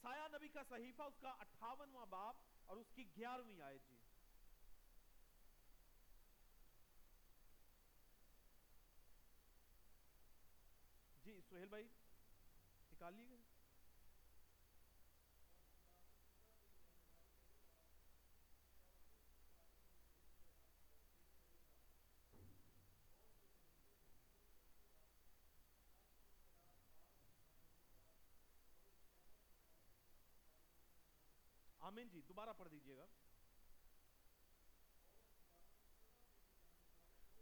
یسایہ نبی کا صحیفہ، اس کا اٹھاونواں باب اور اس کی گیارہویں آیت جی۔ جی سہیل بھائی، نکال لیے گئے آمین جی دوبارہ پڑھ دیجیے گا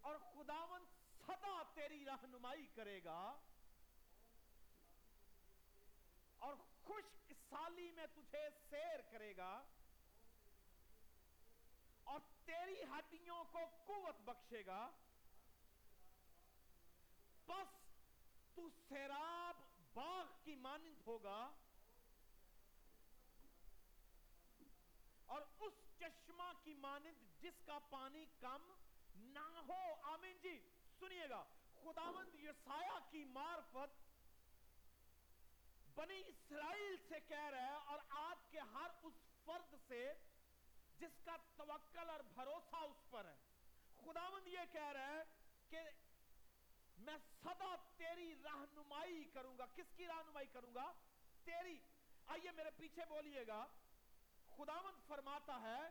اور خداون صدا تیری رہنمائی کرے گا اور خشک سالی میں تجھے سیر کرے گا اور تیری ہڈیوں کو قوت بخشے گا بس تو سیراب باغ کی مانند ہوگا اور اس چشمہ کی مانند جس کا پانی کم نہ ہو۔ آمین جی سنیے گا۔ خداوند یسایہ کی معرفت بنی اسرائیل سے کہہ رہا ہے اور آج کے ہر اس فرد سے جس کا توکل اور بھروسہ اس پر ہے۔ خداوند یہ کہہ رہا ہے کہ میں صدا تیری رہنمائی کروں گا۔ کس کی رہنمائی کروں گا؟ تیری۔ آئیے میرے پیچھے بولیے گا۔ خداوند فرماتا ہے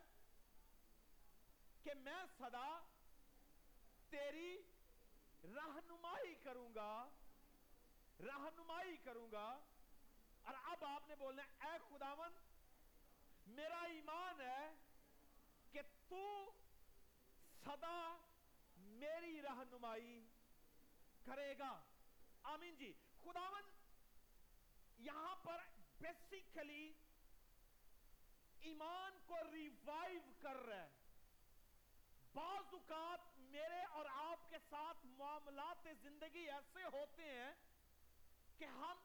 کہ میں صدا تیری رہنمائی کروں گا، رہنمائی کروں گا۔ اور اب آپ نے بولنا اے خداوند، میرا ایمان ہے کہ تو صدا میری رہنمائی کرے گا۔ آمین جی۔ خداوند، یہاں پر بیسیکلی ایمان کو ریوائیو کر رہے ہیں۔ بعض اوقات میرے اور آپ کے ساتھ معاملات زندگی ایسے ہوتے ہیں کہ ہم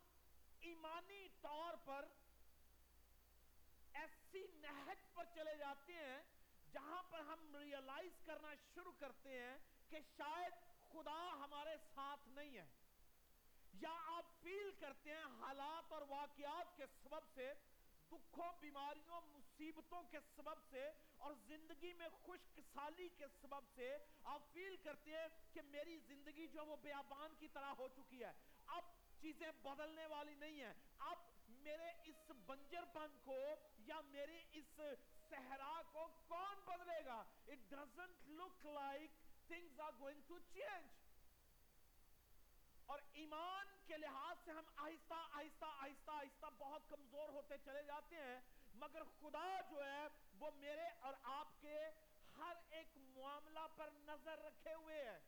ایمانی طور پر ایسی نہج پر چلے جاتے ہیں جہاں پر ہم ریئلائز کرنا شروع کرتے ہیں کہ شاید خدا ہمارے ساتھ نہیں ہے۔ یا آپ فیل کرتے ہیں حالات اور واقعات کے سبب سے دکھوں، بیماریوں، مصیبتوں کے سبب سے اور زندگی میں خشک سالی کے سبب سے آپ فیل کرتے ہیں کہ میری زندگی جو وہ بیابان کی طرح ہو چکی ہے۔ اب چیزیں بدلنے والی نہیں ہیں۔ اب میرے اس بنجر پن کو یا میری اس صحرا کو کون بدلے گا؟ It doesn't look like things are going to change اور ایمان کے لحاظ سے ہم آہستہ آہستہ آہستہ آہستہ بہت کمزور ہوتے چلے جاتے ہیں، مگر خدا جو ہے وہ میرے اور آپ کے ہر ایک معاملہ پر نظر رکھے ہوئے ہے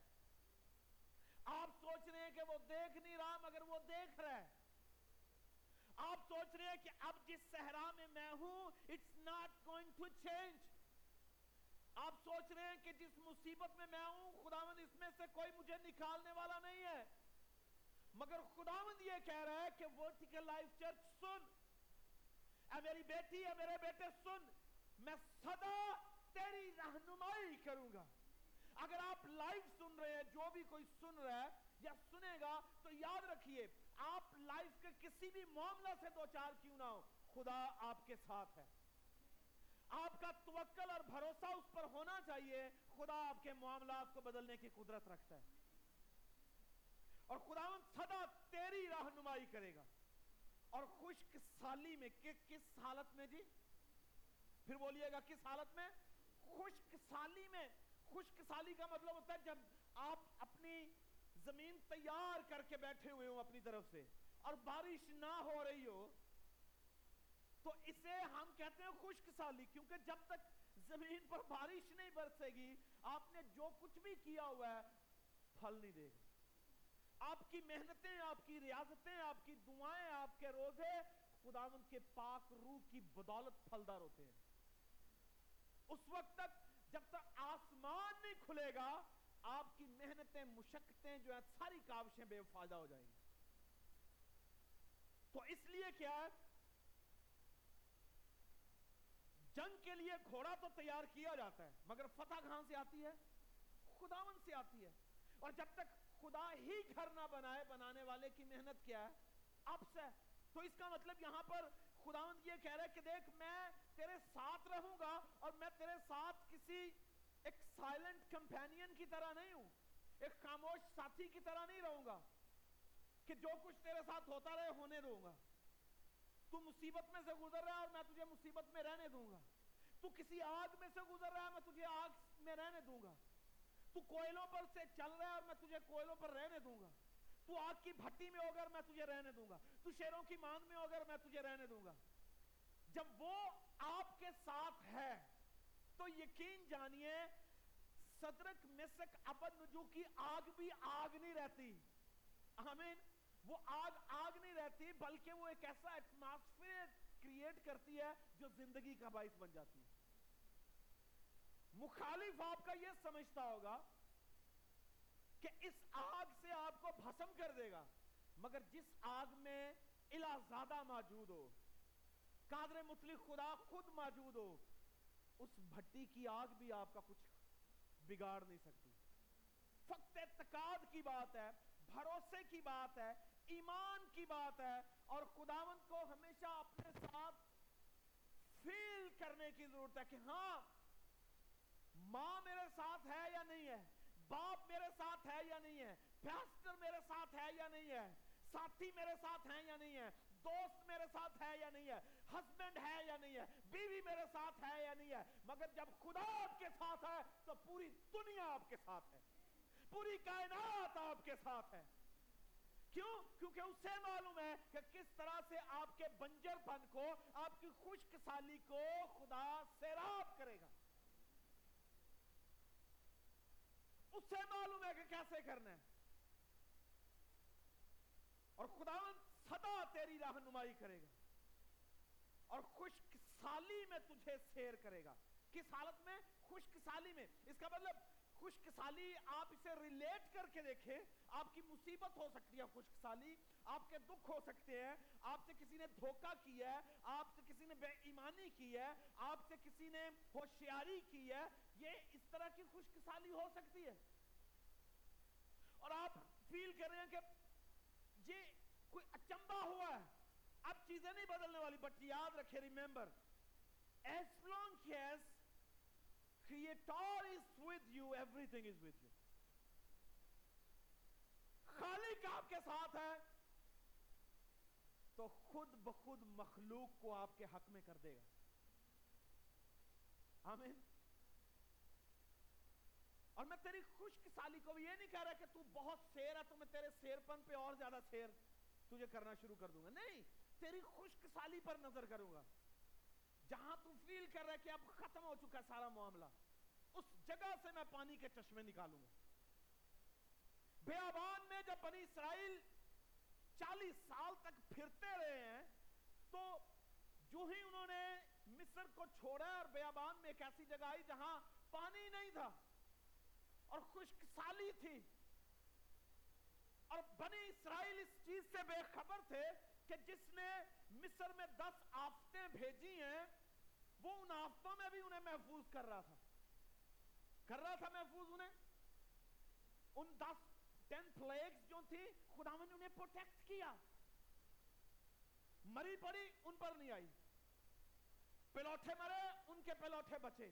آپ سوچ رہے ہیں کہ وہ دیکھ نہیں رہا مگر وہ دیکھ رہا ہے۔ آپ سوچ رہے ہیں کہ اب جس صحرا میں میں ہوں، it's not going to change آپ سوچ رہے ہیں کہ جس مصیبت میں میں ہوں، خداوند اس میں سے کوئی مجھے نکالنے والا نہیں ہے۔ مگر خداوند یہ کہہ رہا ہے کہ ورٹیکل لائف چرچ سن۔ اے میری بیٹی، اے میرے بیٹے، سن۔ میں صدا تیری رہنمائی کروں گا۔ اگر آپ لائف سن رہے ہیں، جو بھی کوئی سن رہا ہے یا سنے گا، تو یاد رکھیے، آپ لائف کے کسی بھی معاملہ سے دو چار کیوں نہ ہو، خدا آپ کے ساتھ ہے۔ آپ کا توکل اور بھروسہ اس پر ہونا چاہیے، خدا آپ کے معاملات کو بدلنے کی قدرت رکھتا ہے۔ اور خداون صدا تیری رہنمائی کرے گا۔ اور خشک سالی میں کہ کس حالت میں جی؟ پھر بولیے گا کس حالت میں؟ خشک سالی میں۔ خشک سالی کا مطلب ہوتا ہے جب آپ اپنی زمین تیار کر کے بیٹھے ہوئے ہوں اپنی طرف سے اور بارش نہ ہو رہی ہو، تو اسے ہم کہتے ہیں خشک سالی، کیونکہ جب تک زمین پر بارش نہیں برسے گی، آپ نے جو کچھ بھی کیا ہوا ہے، پھل نہیں دے گا۔ آپ کی محنتیں، آپ کی ریاضتیں، آپ کی دعائیں، آپ کے روزے خداوند کے پاک روح کی بدولت پھلدار ہوتے ہیں۔ اس وقت تک جب تک آسمان نہیں کھلے گا، آپ کی محنتیں، مشقتیں جو ہیں، ساری کاوشیں بے فائدہ ہو جائیں گی۔ تو اس لیے کیا ہے؟ جنگ کے لیے گھوڑا تو تیار کیا جاتا ہے، مگر فتح کہاں سے آتی ہے؟ خداون سے آتی ہے۔ اور جب تک خدا ہی گھر نہ بنائے، بنانے والے کی محنت کیا ہے؟ اب سے تو اس کا مطلب یہاں پر خداوند یہ کہہ رہا ہے کہ دیکھ، میں تیرے ساتھ رہوں گا اور میں تیرے ساتھ کسی ایک سائلنٹ کمپینین کی طرح نہیں ہوں۔ ایک خاموش ساتھی کی طرح نہیں رہوں گا کہ جو کچھ تیرے ساتھ ہوتا رہے، ہونے دوں گا۔ تو مصیبت میں سے گزر رہا ہے اور میں تجھے مصیبت میں رہنے دوں گا۔ تو کسی آگ میں سے گزر رہا ہے، میں تجھے آگ میں رہنے دوں گا۔ تو کوئلوں پر سے چل رہا ہے اور میں تجھے کوئلوں پر رہنے دوں گا۔ تو آگ کی بھٹی میں ہوگا اور میں تجھے رہنے دوں گا۔ تو شیروں کی ماند میں ہوگا اور میں تجھے رہنے دوں گا۔ جب وہ آپ کے ساتھ ہے، تو یقین جانیے، صدرک مسک ابد نجو کی آگ بھی آگ نہیں رہتی۔ آمین۔ وہ آگ آگ نہیں رہتی، بلکہ وہ ایک ایسا ایٹماسفیئر کریٹ کرتی ہے جو زندگی کا باعث بن جاتی ہے۔ مخالف آپ کا یہ سمجھتا ہوگا کہ اس آگ سے آپ کو بھسم کر دے گا، مگر جس آگ میں الہ زادہ موجود ہو، قادر مطلق خدا خود موجود ہو، اس بھٹی کی آگ بھی آپ کا کچھ بگاڑ نہیں سکتی۔ فقط اعتقاد کی بات ہے، بھروسے کی بات ہے، ایمان کی بات ہے، اور خداوند کو ہمیشہ اپنے ساتھ فیل کرنے کی ضرورت ہے کہ ہاں ماں میرے ساتھ ہے یا نہیں ہے؟ باپ میرے ساتھ ہے یا نہیں ہے؟ پیسٹر میرے ساتھ ہے یا نہیں ہے؟ ساتھی میرے ساتھ ہیں یا نہیں ہے؟ دوست میرے ساتھ ہے یا نہیں ہے؟ ہسبینڈ ہے یا نہیں ہے؟ بیوی میرے ساتھ ہے یا نہیں ہے؟ مگر جب خدا آپ کے ساتھ ہے، تو پوری دنیا آپ کے ساتھ ہے۔ پوری کائنات آپ کے ساتھ ہے۔ کیوں؟ کیونکہ اسے معلوم ہے کہ کس طرح سے آپ کے بنجر پن کو، آپ کی خشک سالی کو خدا سیراب کرے گا۔ اسے معلوم ہے کہ کیسے کرنا ہے۔ اور خداوند صدا تیری رہنمائی کرے گا۔ اور خشک سالی میں تجھے سیر کرے گا۔ کس حالت میں؟ خشک سالی میں۔ اس کا مطلب خشک سالی آپ اسے ریلیٹ کر کے دیکھیں۔ آپ کی مصیبت ہو سکتی ہے خشک سالی آپ کے دکھ ہو سکتے ہیں۔ آپ سے کسی دھوکہ کیا ہے، آپ سے کسی نے بے ایمانی کی ہے، آپ سے کسی نے ہوشیاری کی ہے، یہ اس طرح کی خشک سالی ہو سکتی ہے۔ اور آپ فیل کر رہے ہیں کہ یہ کوئی اچمبا ہوا ہے۔ اب چیزیں نہیں بدلنے والی بٹ یاد رکھے remember as long as creator is with you everything is with you خالق آپ کے ساتھ ہے۔ تو خود بخود مخلوق کو آپ کے حق میں کر دے گا۔ آمین۔ اور میں تیری خشک سالی کو بھی یہ نہیں کہہ رہا کہ تو بہت سیر ہے، تو میں تیرے سیر پن پہ اور زیادہ سیر تجھے کرنا شروع کر دوں گا۔ نہیں، تیری خشک سالی پر نظر کروں گا۔ جہاں تو فیل کر رہا ہے کہ اب ختم ہو چکا ہے سارا معاملہ، اس جگہ سے میں پانی کے چشمے نکالوں گا۔ بیابان میں جب بنی اسرائیل چالیس سال تک پھرتے رہے ہیں، تو جو ہی انہوں نے مصر کو چھوڑا اور بیابان میں ایک ایسی جگہ آئی جہاں پانی نہیں تھا اور خشک سالی تھی۔ اور بنی اسرائیل اس چیز سے بے خبر تھے کہ جس نے مصر میں دس آفتیں بھیجی ہیں، وہ ان آفتوں میں بھی انہیں محفوظ کر رہا تھا۔ کر رہا تھا محفوظ انہیں؟ ان دس ٹین پلیگز جو تھی خدا نے انہیں پروٹیکٹ کیا مری پڑی ان پر نہیں آئی پلوٹھے مرے ان کے پلوٹھے بچے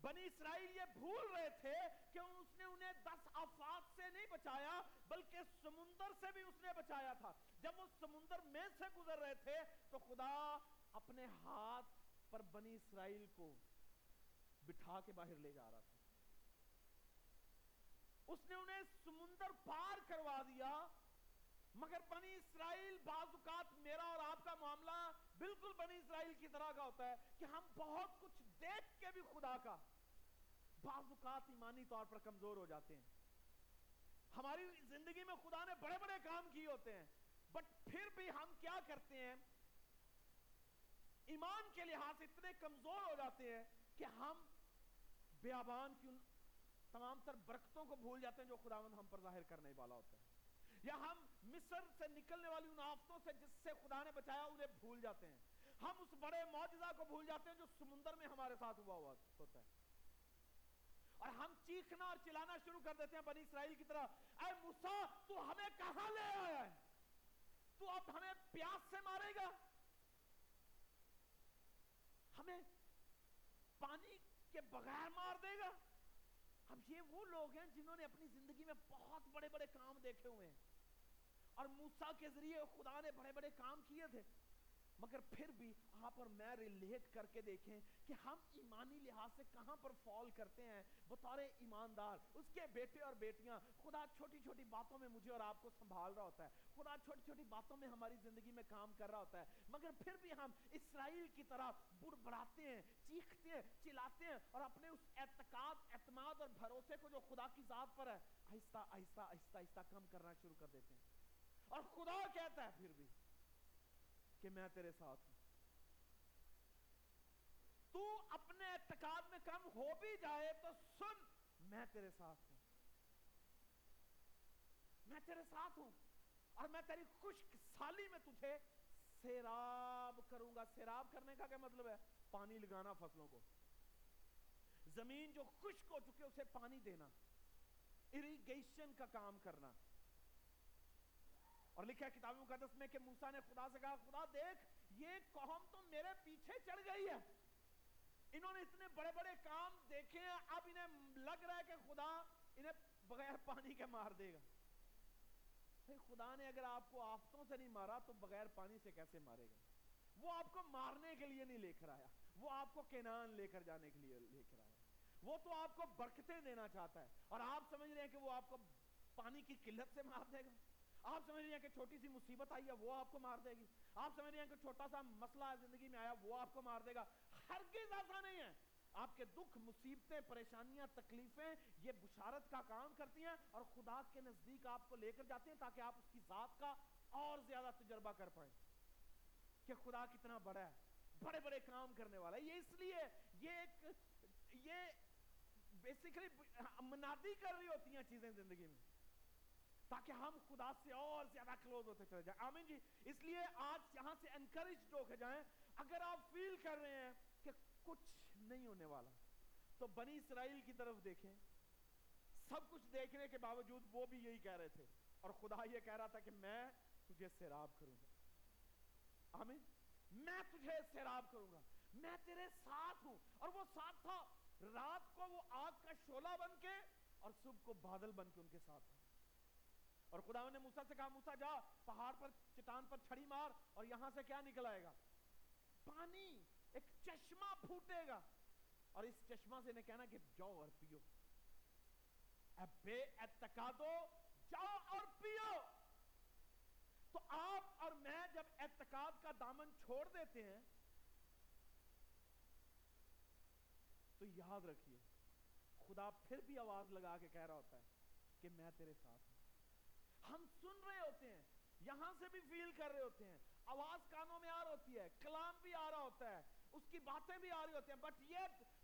بنی اسرائیل یہ بھول رہے تھے کہ اس نے انہیں دس آفات سے نہیں بچایا بلکہ سمندر سے بھی اس نے بچایا تھا جب وہ سمندر میں سے گزر رہے تھے تو خدا اپنے ہاتھ پر بنی اسرائیل کو بٹھا کے باہر لے جا رہا تھا اس نے انہیں سمندر پار کروا دیا۔ مگر بنی اسرائیل بعض اوقات میرا اور آپ کا معاملہ بالکل بنی اسرائیل کی طرح کا ہوتا ہے کہ ہم بہت کچھ دیکھ کے بھی خدا کا۔ بعض اوقات ایمانی طور پر کمزور ہو جاتے ہیں۔ ہماری زندگی میں خدا نے بڑے بڑے کام کیے ہوتے ہیں، بٹ پھر بھی ہم کیا کرتے ہیں؟ ایمان کے لحاظ اتنے کمزور ہو جاتے ہیں کہ ہم بیابان کی ان تمام تر برکتوں کو بھول جاتے ہیں جو خداوند ہم پر ظاہر کرنے والا ہوتا ہے۔ یا ہم مصر سے نکلنے والی ان آفتوں سے جس سے خدا نے بچایا انہیں بھول جاتے ہیں۔ ہم اس بڑے معجزہ کو بھول جاتے ہیں جو سمندر میں ہمارے ساتھ ہوا ہوا ہوتا ہے۔ اور ہم چیخنا اور چلانا شروع کر دیتے ہیں بنی اسرائیل کی طرح۔ اے موسیٰ، تو ہمیں کہاں لے آیا ہے؟ تو اب ہمیں پیاس سے مارے گا۔ ہمیں پانی کے بغیر مار دے گا۔ اب یہ وہ لوگ ہیں جنہوں نے اپنی زندگی میں بہت بڑے بڑے کام دیکھے ہوئے ہیں۔ اور موسیٰ کے ذریعے خدا نے بڑے بڑے کام کیے تھے۔ مگر پھر بھی آپ اور میں ریلیٹ کر کے دیکھیں کہ ہم ایمانی لحاظ سے کہاں پر فال کرتے ہیں۔ بطور ایماندار، اس کے بیٹے اور بیٹیاں، خدا چھوٹی چھوٹی باتوں میں مجھے اور آپ کو سنبھال رہا ہوتا ہے۔ خدا چھوٹی چھوٹی باتوں میں ہماری زندگی میں کام کر رہا ہوتا ہے۔ مگر پھر بھی ہم اسرائیل کی طرح بڑ بڑھاتے ہیں، چیختے ہیں، چلاتے ہیں اور اپنے اس اعتقاد، اعتماد اور بھروسے کو جو خدا کی ذات پر ہے، آہستہ آہستہ آہستہ آہستہ کم کرنا شروع کر دیتے ہیں۔ اور خدا کہتا ہے پھر بھی کہ میں تیرے ساتھ ہوں۔ تو اپنے اعتقاد میں کم ہو بھی جائے تو سن، میں تیرے ساتھ ہوں۔ میں تیرے ساتھ ہوں اور میں تیری خشک سالی میں تجھے سیراب کروں گا۔ سیراب کرنے کا کیا مطلب ہے؟ پانی لگانا فصلوں کو۔ زمین جو خشک ہو چکے، اسے پانی دینا۔ اریگیشن کا کام کرنا۔ اور لکھا کتاب مقدس میں کہ موسیٰ نے خدا سے کہا، خدا دیکھ، یہ قوم تو میرے پیچھے چڑھ گئی ہے۔ انہوں نے اتنے بڑے بڑے کام دیکھے ہیں، اب انہیں لگ رہا ہے کہ خدا انہیں بغیر پانی کے مار دے گا۔ خدا نے اگر آپ کو آفتوں سے نہیں مارا تو بغیر پانی سے کیسے مارے گا؟ وہ آپ کو مارنے کے لیے نہیں لے کر آیا، وہ آپ کو کینان لے کر جانے کے لیے لے کر آیا۔ وہ تو آپ کو برکتیں دینا چاہتا ہے اور آپ سمجھ رہے ہیں کہ وہ آپ کو پانی کی قلت سے مار دے گا۔ آپ سمجھ رہے ہیں کہ چھوٹی سی مصیبت آئی ہے، وہ آپ کو مار دے گی۔ آپ سمجھ رہے ہیں کہ چھوٹا سا مسئلہ زندگی میں آیا، وہ آپ کو مار دے گا۔ ہرگز ایسا نہیں ہے۔ آپ کے دکھ، مصیبتیں، پریشانیاں، تکلیفیں، یہ بشارت کا کام کرتی ہیں اور خدا کے نزدیک آپ کو لے کر جاتے ہیں تاکہ آپ اس کی ذات کا اور زیادہ تجربہ کر پائیں۔ کہ خدا کتنا بڑا ہے، بڑے بڑے کام کرنے والا ہے۔ یہ اس لیے، یہ ایک، یہ بیسیکلی منادی کر رہی ہوتی ہیں چیزیں زندگی میں۔ تاکہ ہم خدا سے اور زیادہ کلوز ہوتے چلے جائیں۔ آمین جی۔ اس لیے آج یہاں سے انکریج ہو کے جائیں، اگر آپ فیل کر رہے ہیں کہ کچھ نہیں ہونے والا، تو بنی اسرائیل کی طرف دیکھیں۔ سب کچھ دیکھنے کے باوجود وہ بھی یہی کہہ رہے تھے۔ اور خدا یہ کہہ رہا تھا کہ میں تجھے سیراب کروں گا۔ آمین۔ میں تجھے سیراب کروں گا۔ میں تیرے ساتھ ہوں۔ اور وہ ساتھ تھا۔ رات کو وہ آگ کا شولہ بن کے اور صبح کو بادل بن کے ان کے ساتھ تھا۔ اور خدا نے موسیٰ سے کہا، موسیٰ جا، پہاڑ پر، چٹان پر چھڑی مار اور یہاں سے کیا نکل آئے گا؟ پانی، ایک چشمہ پھوٹے گا۔ اور اس چشمہ سے انہیں کہنا کہ جاؤ اور پیو۔ بے اعتقادو، جاؤ اور پیو۔ تو آپ اور میں جب اعتقاد کا دامن چھوڑ دیتے ہیں، تو یاد رکھیے، خدا پھر بھی آواز لگا کے کہہ رہا ہوتا ہے کہ میں تیرے ساتھ ہوں۔ ہم سن رہے ہوتے ہیں، یہاں سے بھی فیل کر رہے ہوتے ہیں۔ آواز کانوں میں آ رہا ہوتی ہے، کلام بھی آ رہا ہوتا ہے، اس کی باتیں بھی آ رہی ہوتی ہیں۔ بٹ یہ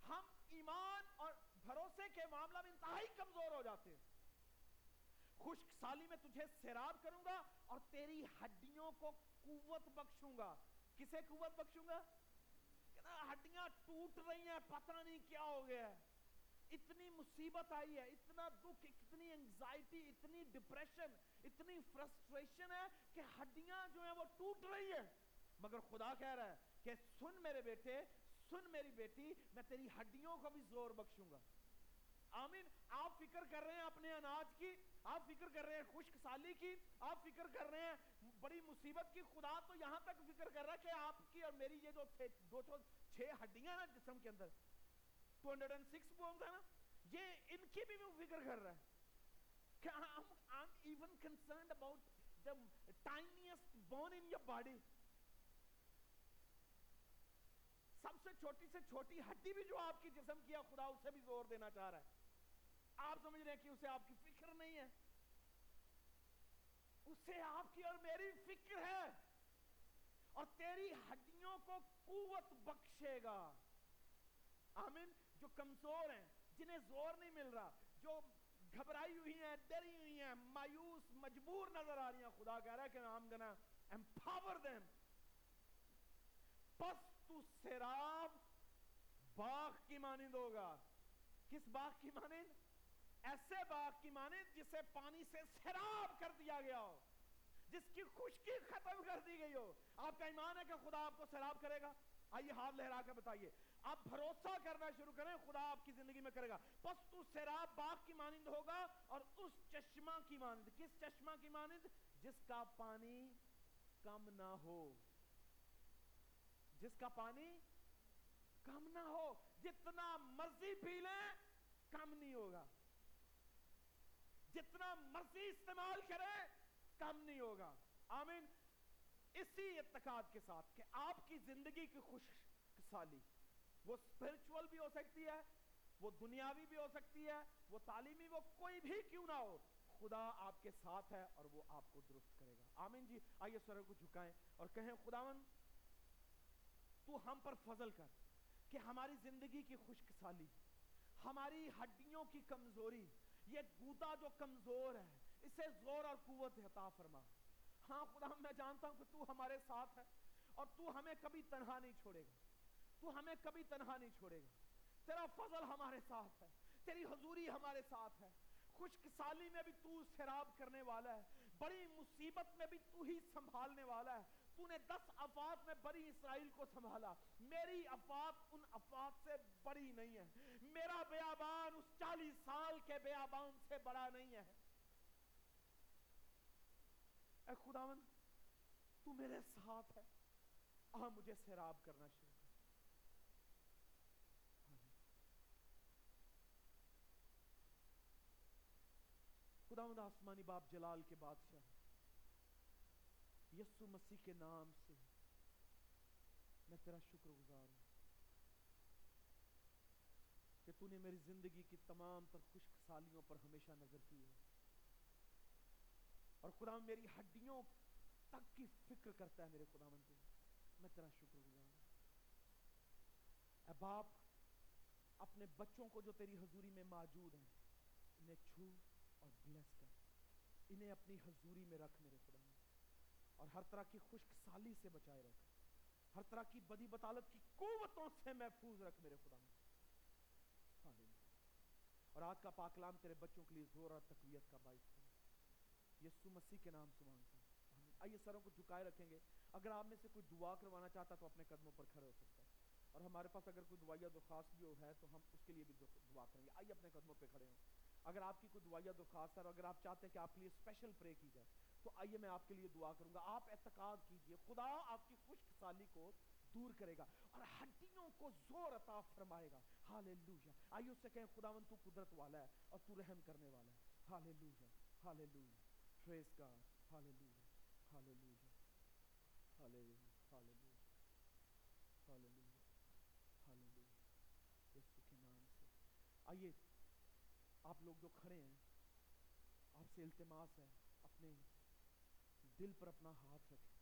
ہم ایمان اور بھروسے کے معاملہ میں انتہائی کمزور ہو جاتے ہیں۔ خشک سالی میں تجھے سیراب کروں گا اور تیری ہڈیوں کو قوت بخشوں گا۔ کسے قوت بخشوں گا؟ ہڈیاں ٹوٹ رہی ہیں، پتہ نہیں کیا ہو گیا ہے۔ اتنی مصیبت آئی ہے، اتنا دکھ، اتنی انگزائٹی اتنی ڈپریشن اتنی فرسٹریشن ہے کہ ہڈیاں جو ہیں وہ ٹوٹ رہی ہیں۔ مگر خدا کہہ رہا ہے کہ سن میرے بیٹے، سن میری بیٹی، میں تیری ہڈیوں کو بھی زور بخشوں گا۔ آمین۔ آپ فکر کر رہے ہیں اپنے اناج کی، آپ فکر کر رہے ہیں خشک سالی کی، آپ فکر کر رہے ہیں بڑی مصیبت کی۔ خدا تو یہاں تک فکر کر رہا ہے کہ آپ کی اور میری یہ جو دو چھ ہڈیاں ہیں جسم کے اندر 206 بونز ہے نا؟ یہ ان کی بھی وہ فکر کر رہا ہے کہ I'm, I'm even concerned about the tiniest bone in your body. سب سے چھوٹی سے چھوٹی ہڈی بھی جو آپ کی جسم کیا خدا اسے بھی زور دینا چاہ رہا ہے۔ آپ سمجھ رہے ہیں کہ اسے آپ کی فکر نہیں ہے۔ اسے آپ کی اور میری فکر ہے۔ اور تیری ہڈیوں کو قوت بخشے گا۔ آمین۔ جو کمزور ہیں، جنہیں زور نہیں مل رہا، جو گھبرائی ہوئی ہیں، ڈری ہوئی ہیں، مایوس، مجبور نظر آ رہی ہیں، خدا کہہ رہا ہے کہ I'm gonna empower them. پس تو سیراب باغ کی مانند ہوگا۔ کس باغ کی مانند؟ ایسے باغ کی مانند جسے پانی سے سیراب کر دیا گیا ہو، جس کی خشکی ختم کر دی گئی ہو۔ آپ کا ایمان ہے کہ خدا آپ کو سیراب کرے گا؟ آئیے ہاتھ لہرا کے بتائیے۔ آپ بھروسہ کرنا شروع کریں، خدا آپ کی زندگی میں کرے گا۔ بس تو سیراب باغ کی مانند ہوگا اور اس چشمہ کی مانند، کس چشمہ کی مانند؟ جس کا پانی کم نہ ہو۔ جس کا پانی کم نہ ہو، جتنا مرضی پی لیں، کم نہیں ہوگا۔ جتنا مرضی استعمال کریں کم نہیں ہوگا۔ آمین۔ اسی اعتقاد کے ساتھ کہ آپ کی زندگی کی خوش سالی وہ اسپرچول بھی ہو سکتی ہے، وہ دنیاوی بھی ہو سکتی ہے، وہ تعلیمی، وہ کوئی بھی کیوں نہ ہو، خدا آپ کے ساتھ ہے اور وہ آپ کو درست کرے گا۔ آمین جی۔ آئیے سر کو جھکائیں اور کہیں خداون تو ہم پر فضل کر کہ ہماری زندگی کی خشک سالی ہماری ہڈیوں کی کمزوری، یہ گودا جو کمزور ہے، اسے زور اور قوت عطا فرما۔ ہاں خدا، میں جانتا ہوں کہ تو ہمارے ساتھ ہے اور تو ہمیں کبھی تنہا نہیں چھوڑے گا۔ تو ہمیں کبھی تنہا نہیں چھوڑے گا۔ تیرا فضل ہمارے ساتھ ہے، تیری حضوری ہمارے ساتھ ہے۔ خشک سالی میں بھی تو سراب کرنے والا ہے، بڑی مصیبت میں بھی تو ہی سنبھالنے والا ہے۔ تو نے دس افات میں بڑی اسرائیل کو سنبھالا۔ میری افات ان افات سے بڑی نہیں ہے۔ میرا بیابان اس چالیس سال کے بیابان سے بڑا نہیں ہے۔ اے خداون تو میرے ساتھ ہے۔ آ، مجھے سیراب کرنا شروع کر۔ خداوند، آسمانی باپ جلال کے بادشاہ یسو مسیح کے نام سے میں تیرا شکر گزار ہوں کہ تو نے میری زندگی کی تمام تر خشک سالیوں پر ہمیشہ نظر کی ہے۔ اور خدا میری ہڈیوں تک کی فکر کرتا ہے میرے خدا مند میں تیرا شکر گزار ہوں۔ اے باپ، اپنے بچوں کو جو تیری حضوری میں موجود ہیں، انہیں چھو اور بلیس کر۔ انہیں اپنی حضوری میں رکھ میرے خدا میں اور ہر طرح کی خشک سالی سے بچائے رکھ۔ ہر طرح کی بدی بطالت کی قوتوں سے محفوظ رکھ میرے خدا میں اور آج کا پاکلام تیرے بچوں کے لیے زور اور تقویت کا باعث بنے یسو مسیح کے نام سے مانگتا ہوں۔ آئیے سروں کو جھکائے رکھیں گے۔ اگر آپ میں سے کوئی دعا کروانا چاہتا تو اپنے قدموں پر کھڑے ہو سکتا ہے۔ اور ہمارے پاس اگر کوئی دعائیا درخواست بھی ہے تو ہم اس کے لیے بھی دعا کریں گے۔ آئیے اپنے قدموں پہ کھڑے ہوں۔ اگر آپ کی کوئی دعائیا درخواست ہے اور اگر آپ چاہتے ہیں کہ آپ کے لیے اسپیشل پرے کی جائے، تو آئیے میں آپ کے لیے دعا کروں گا۔ آپ اعتقاد کیجیے، خدا آپ کی خشک سالی کو دور کرے گا اور ہڈیوں کو زور عطا فرمائے گا۔ ہاللویا آئیے اس سے کہیں، خداوند تو قدرت والا ہے اور تو رحم کرنے والا ہے۔ Hallelujah hallelujah praise God hallelujah hallelujah hallelujah hallelujah hallelujah hallelujah یسوع کے نام سے آئیے آپ لوگ جو کھڑے ہیں آپ سے التماس ہے اپنے دل پر اپنا ہاتھ رکھیں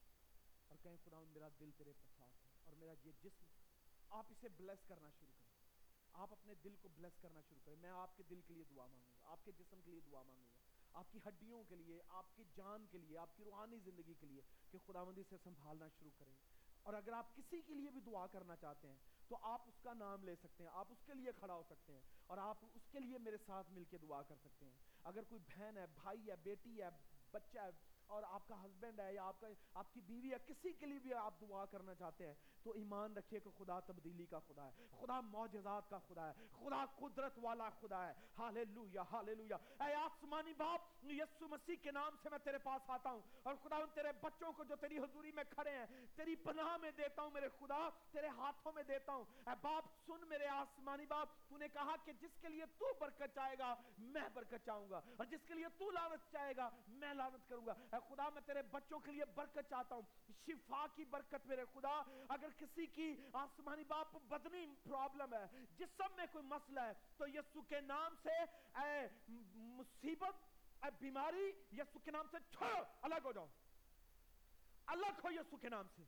اور کہیں خدا میرا دل تیرے ساتھ ہے اور میرا یہ جسم آپ اسے بلیس کرنا شروع کریں آپ اپنے دل کو بلیس کرنا شروع کریں میں آپ کے دل کے لیے دعا مانگوں گا آپ کے جسم کے لیے دعا مانگوں گا آپ کی ہڈیوں کے لیے، آپ کی جان کے لیے، آپ کی روحانی زندگی کے لیے کہ خدا مندی سے سنبھالنا شروع کریں۔ اور اگر آپ کسی کے لیے بھی دعا کرنا چاہتے ہیں، تو آپ اس کا نام لے سکتے ہیں، آپ اس کے لیے کھڑا ہو سکتے ہیں اور آپ اس کے لیے میرے ساتھ مل کے دعا کر سکتے ہیں۔ اگر کوئی بہن ہے، بھائی ہے، بیٹی ہے، بچہ ہے اور آپ کا ہسبینڈ ہے یا آپ کا آپ کی بیوی ہے، کسی کے لیے بھی آپ دعا کرنا چاہتے ہیں، تو ایمان رکھیے کہ خدا تبدیلی کا خدا ہے، خدا معجزات کا خدا ہے، خدا قدرت والا خدا ہے۔ ہاللویا ہاللویا اے آسمانی باپ یسوع مسیح کے نام سے میں تیرے پاس آتا ہوں۔ اور خدا، ان تیرے بچوں کو جو تیری حضوری میں کھڑے ہیں، تیری پناہ میں دیتا ہوں۔ میرے خدا، تیرے ہاتھوں میں دیتا ہوں۔ اے باپ، سن میرے آسمانی باپ، تو نے کہا کہ جس کے لیے تو برکت چاہے گا، میں برکت چاہوں گا۔ اور جس کے لیے تو لعنت چاہے گا، میں لعنت کروں گا۔ اے خدا، میں تیرے بچوں کے لیے برکت چاہتا ہوں۔ شفا کی برکت میرے خدا۔ اگر کسی کی آسمانی باپ بدنی پرابلم ہے، جسم میں کوئی مسئلہ ہے، تو یسو کے نام سے اے مصیبت اے بیماری یسو کے نام سے چھوڑو الگ ہو جاؤ۔ الگ ہو یسو کے نام سے۔